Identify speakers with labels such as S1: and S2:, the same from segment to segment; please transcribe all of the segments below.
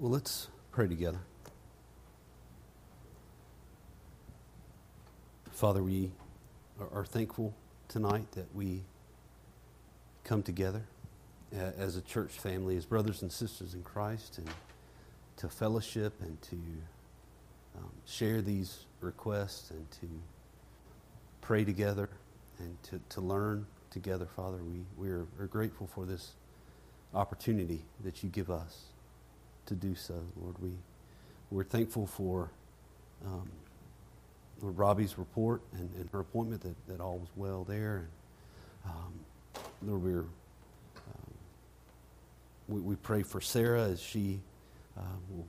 S1: Well, let's pray together. Father, we are thankful tonight that we come together as a church family, as brothers and sisters in Christ, and to fellowship and to um, share these requests and to pray together and to, to learn together, Father. We, we are, are grateful for this opportunity that you give us to do so, Lord. We, we're thankful for um, Lord Robbie's report and, and her appointment, that, that all was well there. And, um, Lord, we're, um, we, we pray for Sarah as she uh, will,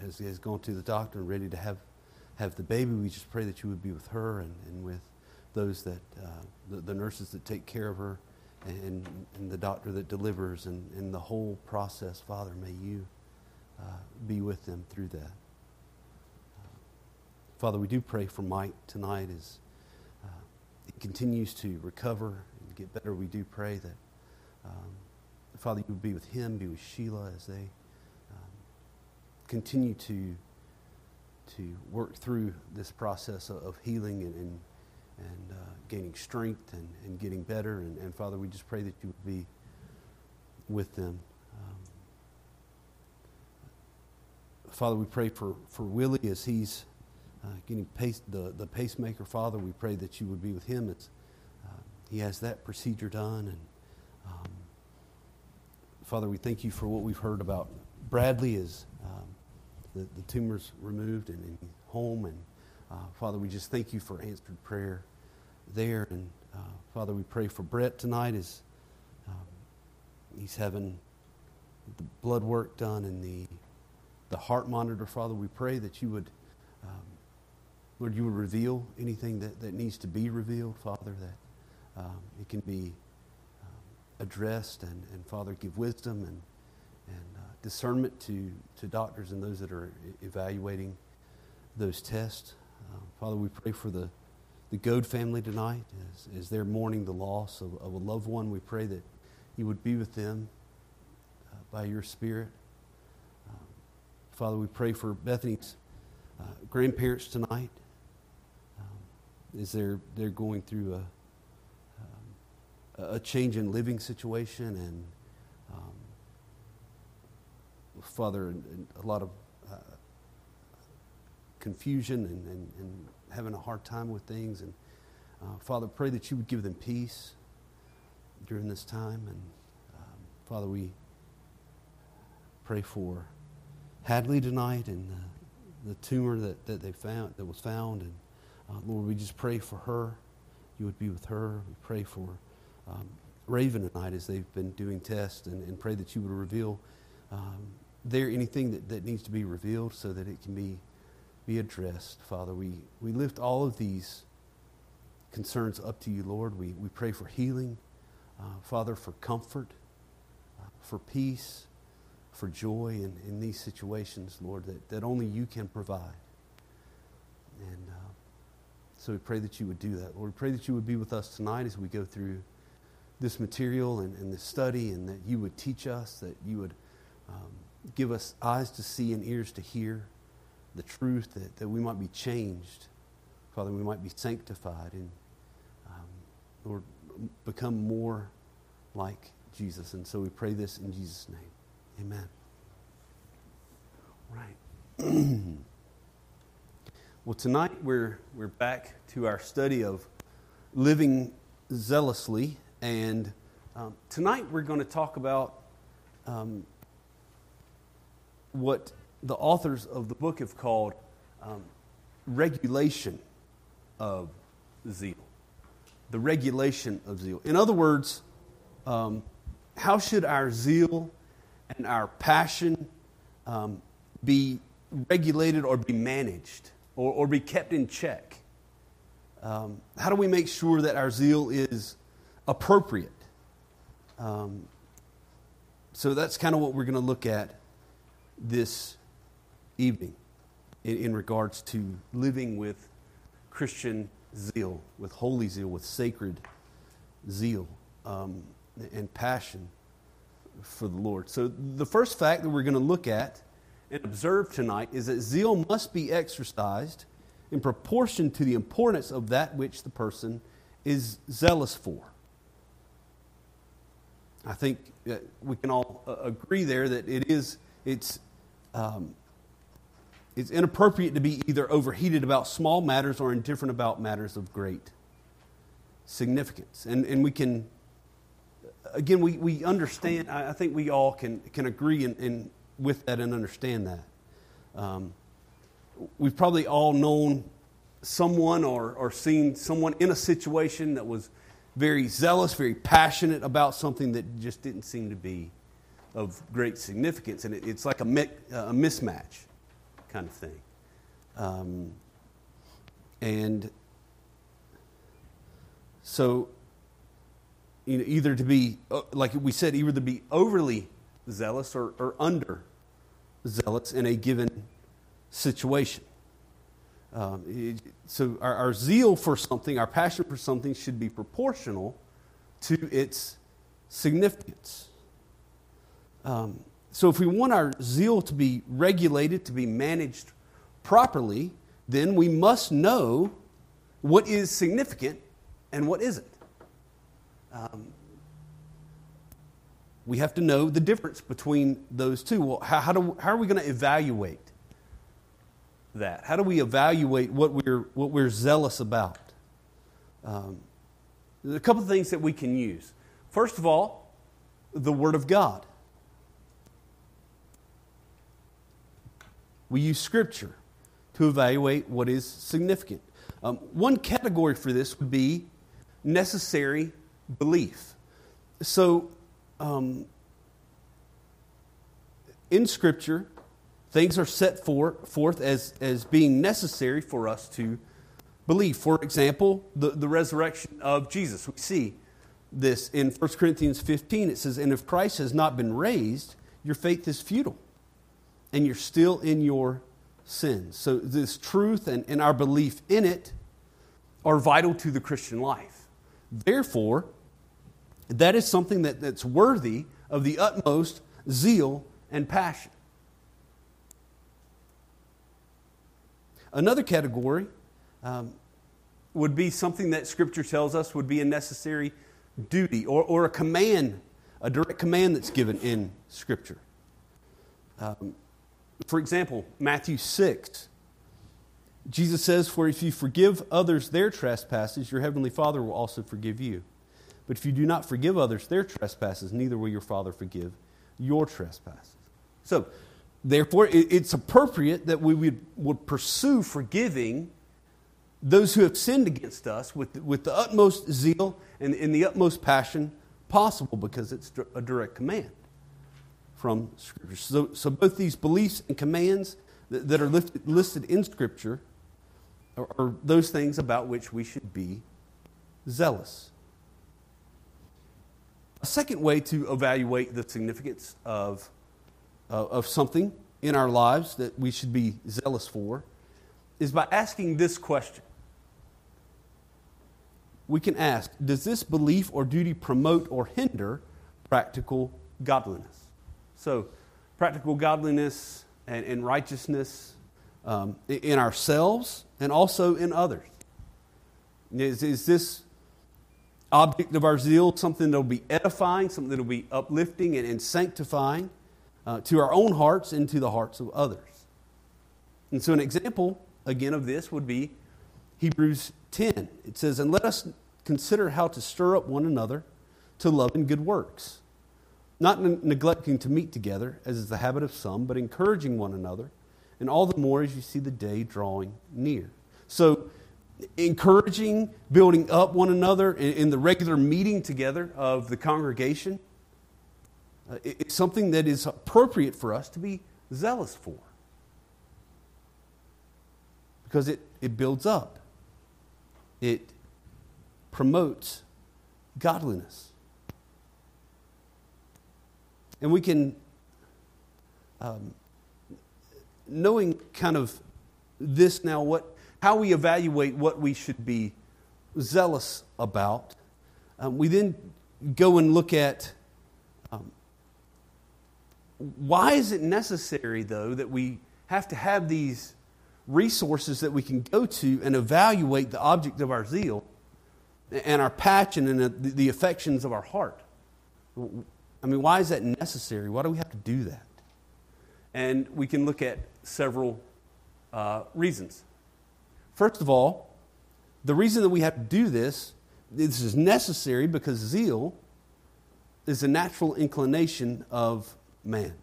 S1: has, has gone to the doctor and ready to have, have the baby. We just pray that you would be with her and, and with those that, uh, the, the nurses that take care of her and, and the doctor that delivers and, and the whole process, Father, may you uh, be with them through that. Uh, Father, we do pray for Mike tonight as uh, he continues to recover and get better. We do pray that, um, Father, you would be with him, be with Sheila as they um, continue to, to work through this process of, of healing and, and and uh, gaining strength and, and getting better. And, and, Father, we just pray that you would be with them. Um, Father, we pray for, for Willie as he's uh, getting pace, the, the pacemaker. Father, we pray that you would be with him. It's, uh, he has that procedure done. And um, Father, we thank you for what we've heard about Bradley as um, the, the tumor's removed and, and home and uh, Father, we just thank you for answered prayer there. And uh, Father, we pray for Brett tonight as um, he's having the blood work done and the, the heart monitor. Father, we pray that you would, um, Lord, you would reveal anything that, that needs to be revealed, Father, that um, it can be um, addressed. And, and Father, give wisdom and, and uh, discernment to, to doctors and those that are evaluating those tests. Um, Father, we pray for the, the Goad family tonight as, as they're mourning the loss of, of, a loved one. We pray that you would be with them uh, by your Spirit. Father, we pray for Bethany's uh, grandparents tonight um, as they're, they're going through a, um, a change in living situation and um, Father, a lot of confusion and, and, and having a hard time with things. And uh, Father, pray that you would give them peace during this time. And um, Father, we pray for Hadley tonight and uh, the tumor that, that they found that was found. And uh, Lord, we just pray for her. You would be with her. We pray for um, Raven tonight as they've been doing tests and, and pray that you would reveal um, there anything that, that needs to be revealed so that it can be be addressed, Father. We, we lift all of these concerns up to you, Lord. We, we pray for healing, uh, Father, for comfort, uh, for peace, for joy in, in these situations, Lord, that, that only you can provide. And uh, so we pray that you would do that. Lord, we pray that you would be with us tonight as we go through this material and, and this study, and that you would teach us, that you would um, give us eyes to see and ears to hear the truth that, that we might be changed. Father, we might be sanctified and, um, Lord, become more like Jesus. And so we pray this in Jesus' name. Amen. Right. well, tonight we're, we're back to our study of living zealously. And um, tonight we're going to talk about um, what the authors of the book have called um, regulation of zeal. The regulation of zeal. In other words, um, how should our zeal and our passion um, be regulated or be managed or, or be kept in check? Um, how do we make sure that our zeal is appropriate? Um, so that's kind of what we're going to look at this evening in, in regards to living with Christian zeal, with holy zeal, with sacred zeal um, and passion for the Lord. So, the first fact that we're going to look at and observe tonight is that zeal must be exercised in proportion to the importance of that which the person is zealous for. I think we can all uh, agree there that it is it's um, it's inappropriate to be either overheated about small matters or indifferent about matters of great significance. And, and we can, again, we, we understand, I think we all can, can agree in, in with that and understand that. Um, we've probably all known someone or, or seen someone in a situation that was very zealous, very passionate about something that just didn't seem to be of great significance. And it, it's like a, a mismatch kind of thing. Um, and so, either to be, uh, like we said, either to be overly zealous or, or under zealous in a given situation. Um, so, our, our zeal for something, our passion for something, should be proportional to its significance. Um, so, if we want our zeal to be regulated, to be managed properly, then we must know what is significant and what isn't. Um, we have to know the difference between those two. Well, how, how, do, how are we going to evaluate that? How do we evaluate what we're, what we're zealous about? Um, a couple of things that we can use. First of all, the Word of God. We use Scripture to evaluate what is significant. Um, one category for this would be necessary belief. So, um, in Scripture, things are set for, forth as, as being necessary for us to believe. For example, the, the resurrection of Jesus. We see this in 1 Corinthians 15. It says, And if Christ has not been raised, your faith is futile, and you're still in your sins. So, this truth and, and our belief in it are vital to the Christian life. Therefore, that is something that, that's worthy of the utmost zeal and passion. Another category um, would be something that Scripture tells us would be a necessary duty or, or a command, a direct command that's given in Scripture. Um, for example, Matthew 6 Jesus says, For if you forgive others their trespasses, your heavenly Father will also forgive you. But if you do not forgive others their trespasses, neither will your Father forgive your trespasses. So, therefore, it's appropriate that we would, would pursue forgiving those who have sinned against us with, with the utmost zeal and, in the utmost passion possible because it's a direct command from Scripture. So, so both these beliefs and commands that, that are listed, listed in Scripture are those things about which we should be zealous. A second way to evaluate the significance of, uh, of something in our lives that we should be zealous for is by asking this question. We can ask Does this belief or duty promote or hinder practical godliness? So, practical godliness and, and righteousness um, in ourselves and also in others. Is, is this object of our zeal something that will be edifying, something that will be uplifting and, and sanctifying uh, to our own hearts and to the hearts of others? And so, an example, again, of this would be Hebrews 10. It says, And let us consider how to stir up one another to love and good works, not neglecting to meet together, as is the habit of some, but encouraging one another and all the more as you see the day drawing near. So, encouraging, building up one another in, the regular meeting together of the congregation, uh, it's something that is appropriate for us to be zealous for because it, it builds up, it promotes godliness. And we can um, knowing kind of this now, what, how we evaluate what we should be zealous about, um, we then go and look at um, why is it necessary, though, that we have to have these resources that we can go to and evaluate the object of our zeal and our passion and the, the affections of our heart? I mean, why is that necessary? Why do we have to do that? And we can look at several uh, reasons. First of all, the reason that we have to do this, this is necessary because zeal is a natural inclination of man.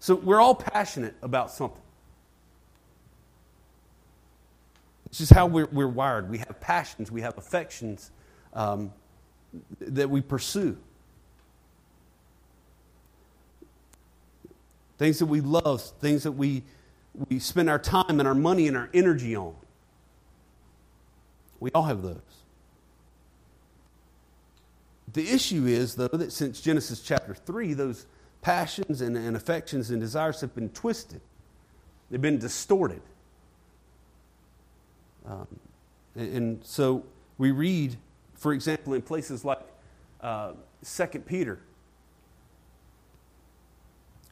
S1: So we're all passionate about something. It's just how we're, we're wired. We have passions, we have affections um, that we pursue. Things that we love, things that we, we spend our time and our money and our energy on. We all have those. The issue is, though, that since Genesis chapter 3, those passions and, and affections and desires have been twisted, they've been distorted. Um, and, and, so we read, for example, in places like uh, 2 Peter,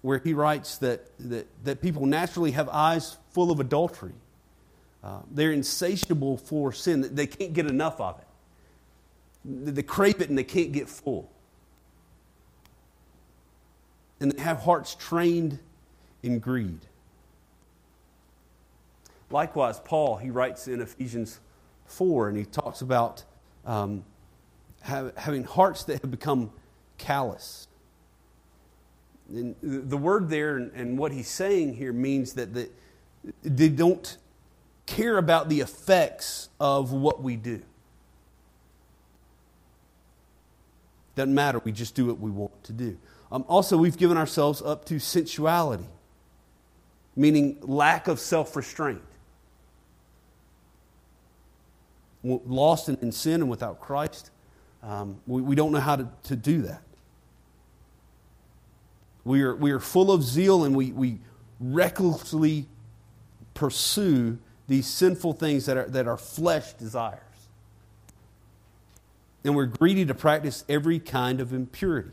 S1: where he writes that, that, that people naturally have eyes full of adultery. Uh, they're insatiable for sin, they can't get enough of it. They crave it and they can't get full. And they have hearts trained in greed. Likewise, Paul, he writes in Ephesians 4, and he talks about um, have, having hearts that have become callous. And the word there and, what he's saying here means that the, they don't care about the effects of what we do. Doesn't matter, we just do what we want to do. Um, also, we've given ourselves up to sensuality, meaning lack of self restraint. Lost in, in, sin and without Christ, um, we, we don't know how to, to do that. We are, we are full of zeal and we, we recklessly pursue these sinful things that, are, that our flesh desires. And we're greedy to practice every kind of impurity.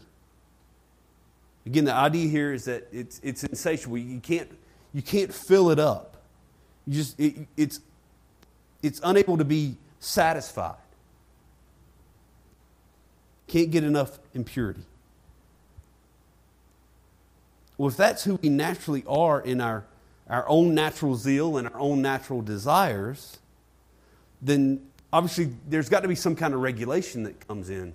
S1: Again, the idea here is that it's, it's insatiable. You can't, you can't fill it up. You just, it, it's, it's unable to be satisfied. Can't get enough impurity. Well, if that's who we naturally are in our, our own natural zeal and our own natural desires, then obviously there's got to be some kind of regulation that comes in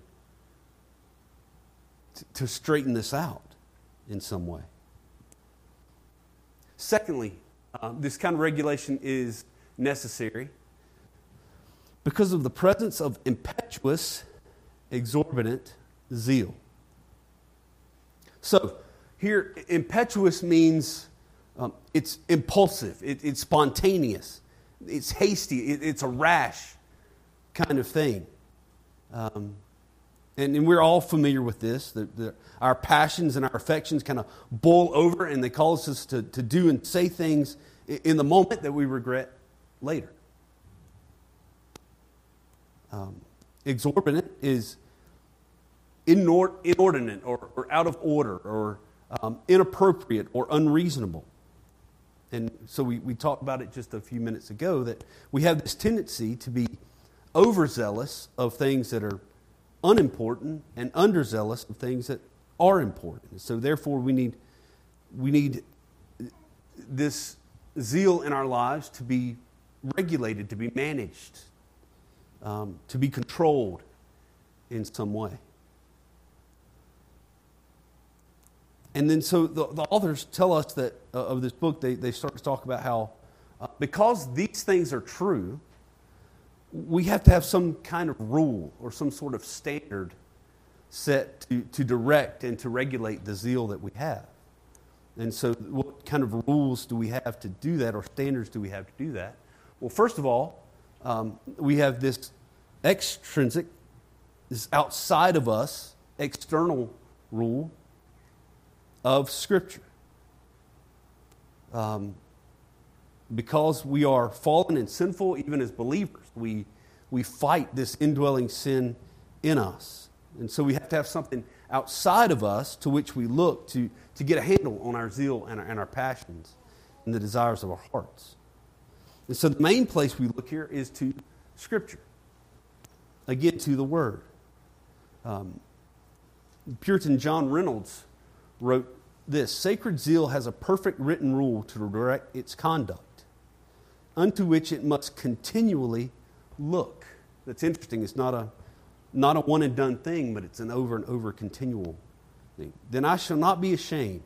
S1: to, to straighten this out in some way. Secondly, uh, this kind of regulation is necessary because of the presence of impetuous, exorbitant zeal. So, here, impetuous means um, it's impulsive, it, it's spontaneous, it's hasty, it, it's a rash kind of thing. Um, and, and, we're all familiar with this. The, the, our passions and our affections kind of boil over and they cause us to, to do and say things in the moment that we regret later. Um, exorbitant is inordinate or, or, out of order or um, inappropriate or unreasonable. And so we, we talked about it just a few minutes ago that we have this tendency to be overzealous of things that are unimportant and underzealous of things that are important. So therefore we need we need this zeal in our lives to be regulated, to be managed, um, to be controlled in some way. And then, so the, the authors tell us that uh, of this book, they, they start to talk about how, uh, because these things are true, we have to have some kind of rule or some sort of standard set to, to direct and to regulate the zeal that we have. And so, what kind of rules do we have to do that, or standards do we have to do that? Well, first of all, um, we have this extrinsic, this outside of us, external rule of Scripture. Um, because we are fallen and sinful, even as believers, we, we fight this indwelling sin in us. And so we have to have something outside of us to which we look to, to get a handle on our zeal and our, and our passions and the desires of our hearts. And so the main place we look here is to Scripture. Again, to the Word. Um, Puritan John Reynolds wrote this Sacred zeal has a perfect written rule to direct its conduct, unto which it must continually look. That's interesting. It's not a, not a one and done thing, but it's an over and over continual thing. Then I shall not be ashamed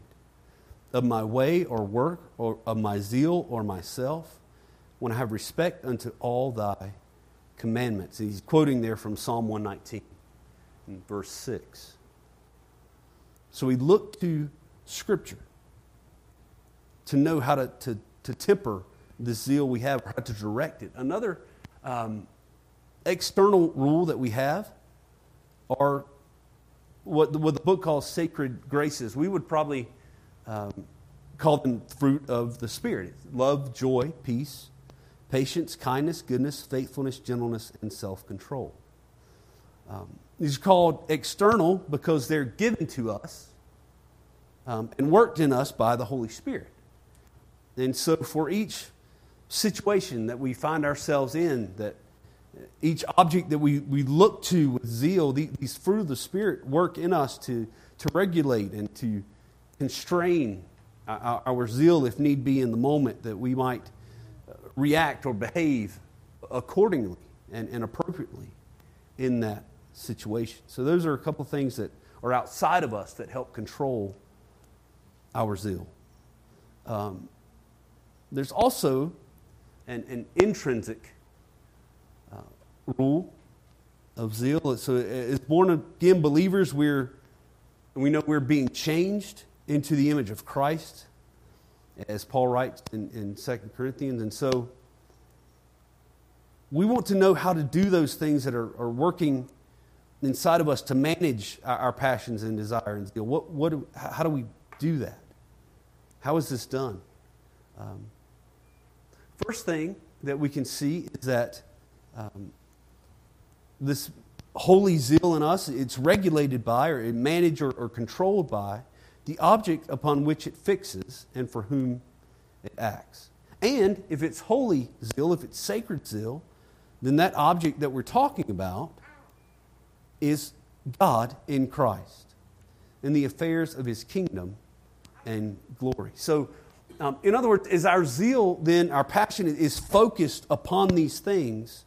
S1: of my way or work, or of my zeal or myself, when I have respect unto all thy commandments. He's quoting there from Psalm 119, verse 6. So we look to Scripture to know how to, to, to temper the zeal we have, how to direct it. Another um, external rule that we have are what the, what the book calls sacred graces. We would probably um, call them fruit of the Spirit love, joy, peace, patience, kindness, goodness, faithfulness, gentleness, and self control. Um, these are called external because they're given to us um, and worked in us by the Holy Spirit. And so, for each situation that we find ourselves in, that each object that we, we look to with zeal, these fruit of the Spirit work in us to, to regulate and to constrain our, our zeal, if need be, in the moment, that we might react or behave accordingly and, and appropriately in that situation. So, those are a couple things that are outside of us that help control our zeal. Um, there's also an, an intrinsic uh, rule of zeal. So, as born again believers, we're, we know we're being changed into the image of Christ as Paul writes in, in 2 Corinthians. And so we want to know how to do those things that are, are working inside of us to manage our, our passions and desire and zeal. What, what, how do we do that? How is this done? Um, first thing that we can see is that um, this holy zeal in us, it's regulated by or managed or, or controlled by the object upon which it fixes and for whom it acts. And if it's holy zeal, if it's sacred zeal, then that object that we're talking about is God in Christ and the affairs of his kingdom and glory. So, um, in other words, is our zeal then, our passion is focused upon these things,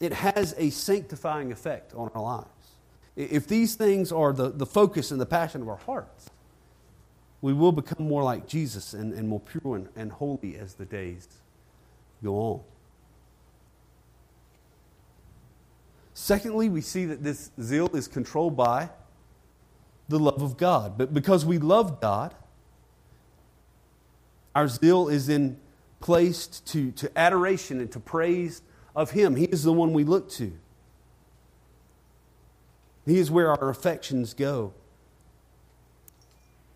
S1: it has a sanctifying effect on our lives. If these things are the, the focus and the passion of our hearts, we will become more like Jesus and, and more pure and, and holy as the days go on. Secondly, we see that this zeal is controlled by the love of God. But because we love God, our zeal is in placed to, to adoration and to praise of Him. He is the one we look to. He is where our affections go.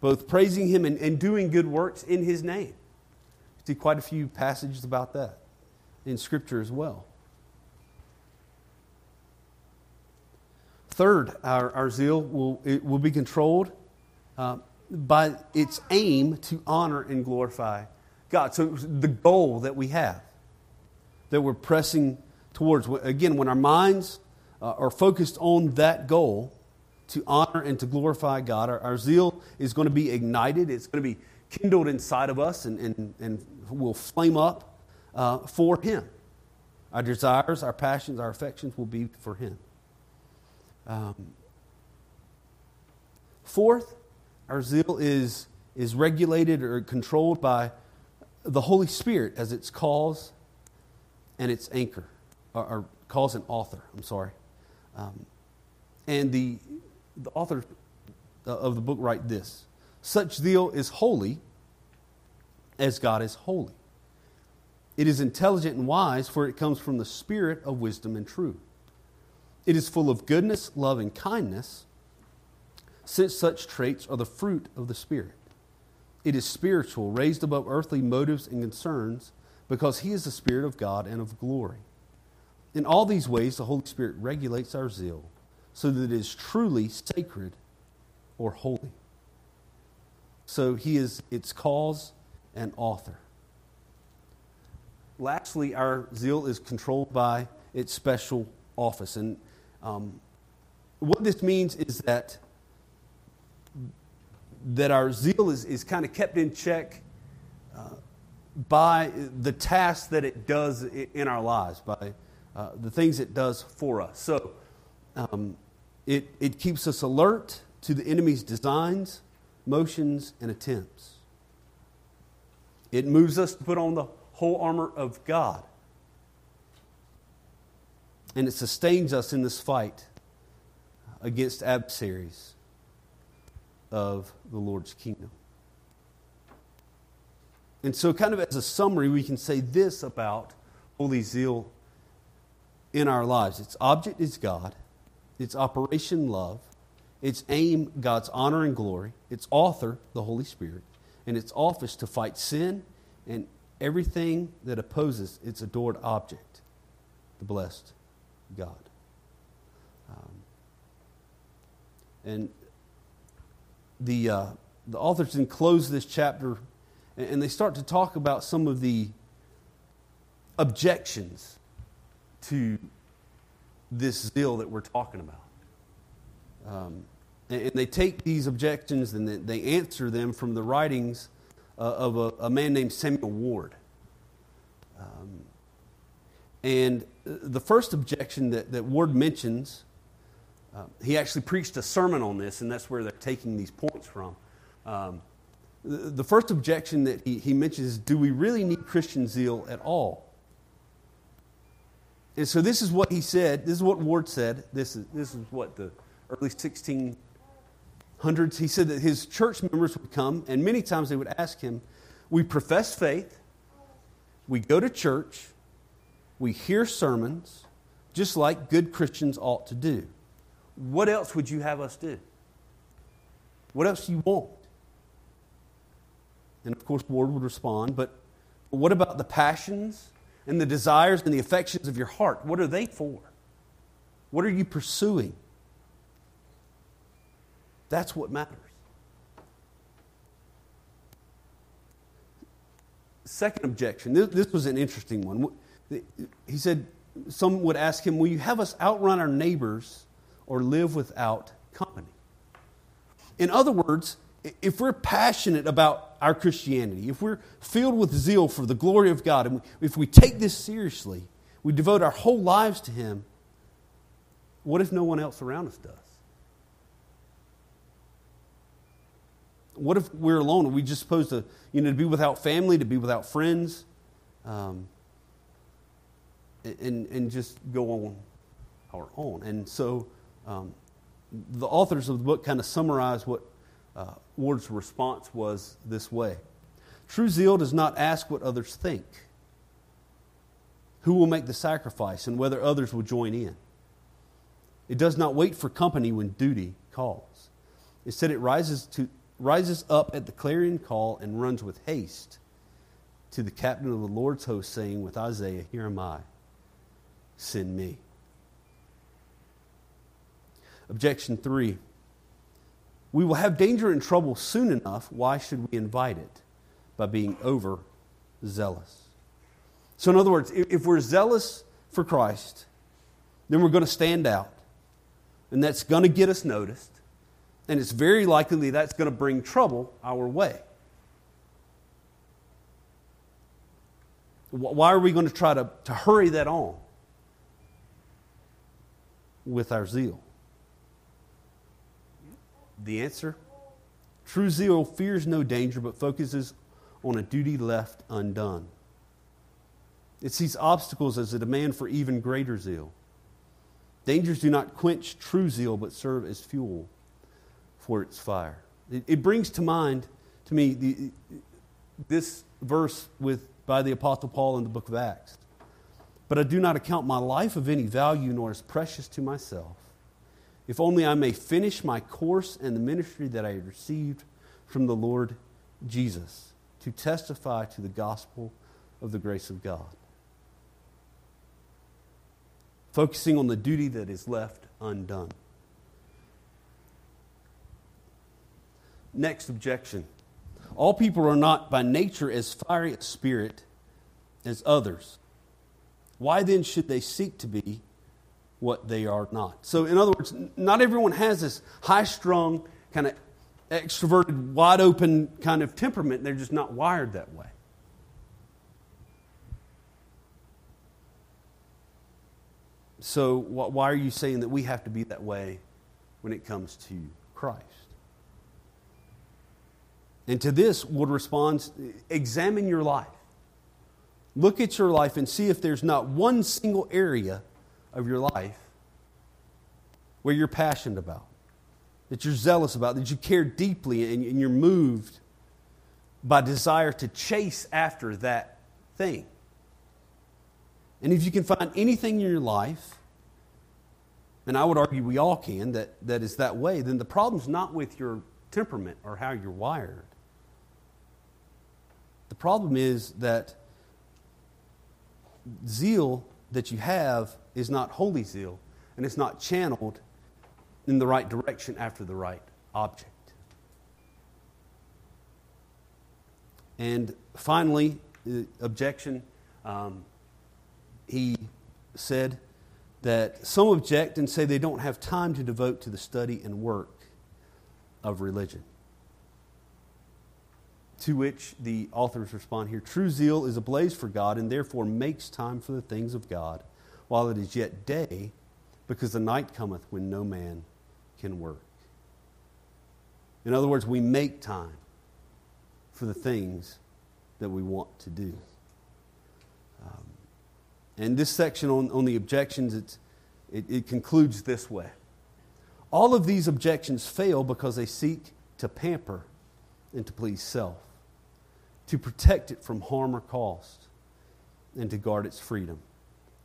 S1: Both praising Him and, and doing good works in His name. See quite a few passages about that in Scripture as well. Third, our, our zeal will, it will be controlled uh, by its aim to honor and glorify God. So the goal that we have, that we're pressing towards, again, when our minds uh, are focused on that goal to honor and to glorify God. Our, our zeal is going to be ignited, it's going to be kindled inside of us and, and, and will flame up uh, for Him. Our desires, our passions, our affections will be for Him. Um, fourth, our zeal is, is regulated or controlled by the Holy Spirit as its cause and its anchor, or, or cause and author, I'm sorry. Um, and the, the author of the book write this Such zeal is holy as God is holy. It is intelligent and wise, for it comes from the spirit of wisdom and truth. It is full of goodness, love, and kindness, since such traits are the fruit of the Spirit. It is spiritual, raised above earthly motives and concerns, because He is the Spirit of God and of glory. In all these ways, the Holy Spirit regulates our zeal so that it is truly sacred or holy. So he is its cause and author. Lastly, our zeal is controlled by its special office. And um, what this means is that, that our zeal is, is kind of kept in check uh, by the tasks that it does in our lives, by uh, the things it does for us. So um, it, it keeps us alert to the enemy's designs, motions, and attempts. It moves us to put on the whole armor of God. And it sustains us in this fight against adversaries of the Lord's kingdom. And so, kind of as a summary, we can say this about holy zeal in our lives. Its object is God, its operation, love, its aim, God's honor and glory, its author, the Holy Spirit, and its office to fight sin and everything that opposes its adored object, the blessed God. Um, and the, uh, the authors then close this chapter and they start to talk about some of the objections to this zeal that we're talking about. Um, and they take these objections and they answer them from the writings uh, of a, a, man named Samuel Ward. Um, and the first objection that, that Ward mentions, uh, he actually preached a sermon on this, and that's where they're taking these points from. Um, the, the first objection that he, he mentions is do we really need Christian zeal at all? And so this is what he said. This is what Ward said. This is, this is what the early 1600s. He said that his church members would come, and many times they would ask him, We profess faith, we go to church, we hear sermons, just like good Christians ought to do. What else would you have us do? What else do you want? And of course, Ward would respond, but what about the passions and the desires and the affections of your heart? What are they for? What are you pursuing? That's what matters. Second objection this, this was an interesting one. He said, Some would ask him, Will you have us outrun our neighbors or live without company? In other words, if we're passionate about our Christianity, if we're filled with zeal for the glory of God, and if we take this seriously, we devote our whole lives to Him, what if no one else around us does? What if we're alone? Are we just supposed to, you know, to be without family, to be without friends, um, and, and just go on our own? And so um, the authors of the book kind of summarize what uh, Ward's response was this way True zeal does not ask what others think, who will make the sacrifice, and whether others will join in. It does not wait for company when duty calls. Instead, it rises, to, rises up at the clarion call and runs with haste to the captain of the Lord's host, saying with Isaiah, Here am I, send me. Objection three we will have danger and trouble soon enough. Why should we invite it? By being over zealous. So, in other words, if we're zealous for Christ, then we're going to stand out. And that's going to get us noticed. And it's very likely that's going to bring trouble our way. Why are we going to try to, to hurry that on with our zeal? The answer? True zeal fears no danger but focuses on a duty left undone. It sees obstacles as a demand for even greater zeal. Dangers do not quench true zeal but serve as fuel for its fire. It, it brings to mind to me the, this verse with, by the Apostle Paul in the book of Acts. But I do not account my life of any value nor as precious to myself if only I may finish my course and the ministry that I received from the Lord Jesus to testify to the gospel of the grace of God. Focusing on the duty that is left undone. next objection. All people are not by nature as fiery a spirit as others. Why then should they seek to be what they are not? So, in other words, not everyone has this high strung, kind of extroverted, wide open kind of temperament. They're just not wired that way. So, why are you saying that we have to be that way when it comes to Christ? And to this, Ward responds examine your life. Look at your life and see if there's not one single area of your life where you're passionate about, that you're zealous about, that you care deeply and, you're moved by desire to chase after that thing. And if you can find anything in your life, and I would argue we all can, that, that is that way, then the problem's not with your temperament or how you're wired. The problem is that zeal that you have is not holy zeal, and it's not channeled in the right direction after the right object. And finally, objection, um, he said that some object and say they don't have time to devote to the study and work of religion. To which the authors respond here True zeal is ablaze for God and therefore makes time for the things of God while it is yet day, because the night cometh when no man can work. In other words, we make time for the things that we want to do. Um, and this section on, on the objections, it, it concludes this way All of these objections fail because they seek to pamper and to please self to protect it from harm or cost, and to guard its freedom.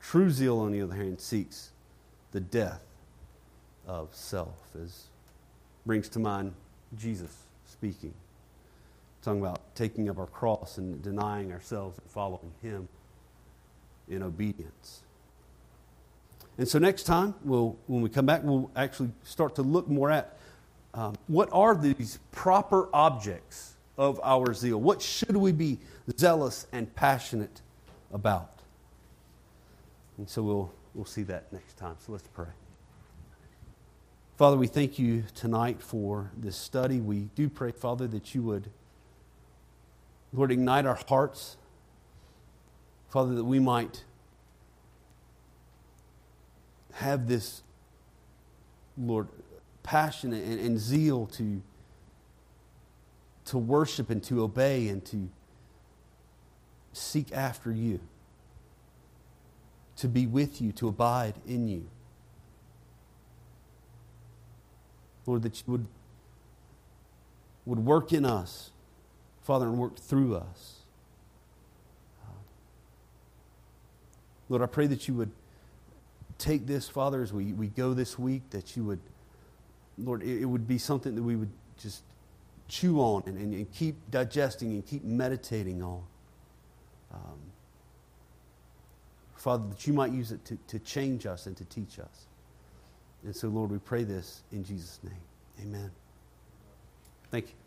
S1: True zeal, on the other hand, seeks the death of self, as brings to mind Jesus speaking, talking about taking up our cross and denying ourselves and following Him in obedience. And so next time, we'll, when we come back, we'll actually start to look more at um, what are these proper objects of our zeal? What should we be zealous and passionate about? And so we'll, we'll see that next time. So let's pray. Father, we thank you tonight for this study. We do pray, Father, that you would, Lord, ignite our hearts. Father, that we might have this, Lord, passion and, and zeal to to worship and to obey and to seek after you, to be with you, to abide in you. Lord, that you would, would work in us, Father, and work through us. Lord, I pray that you would take this, Father, as we, we go this week, that you would, Lord, it, it would be something that we would just chew on and, and, and keep digesting and keep meditating on. Um, Father, that you might use it to, to change us and to teach us. And so, Lord, we pray this in Jesus' name. Amen. Thank you.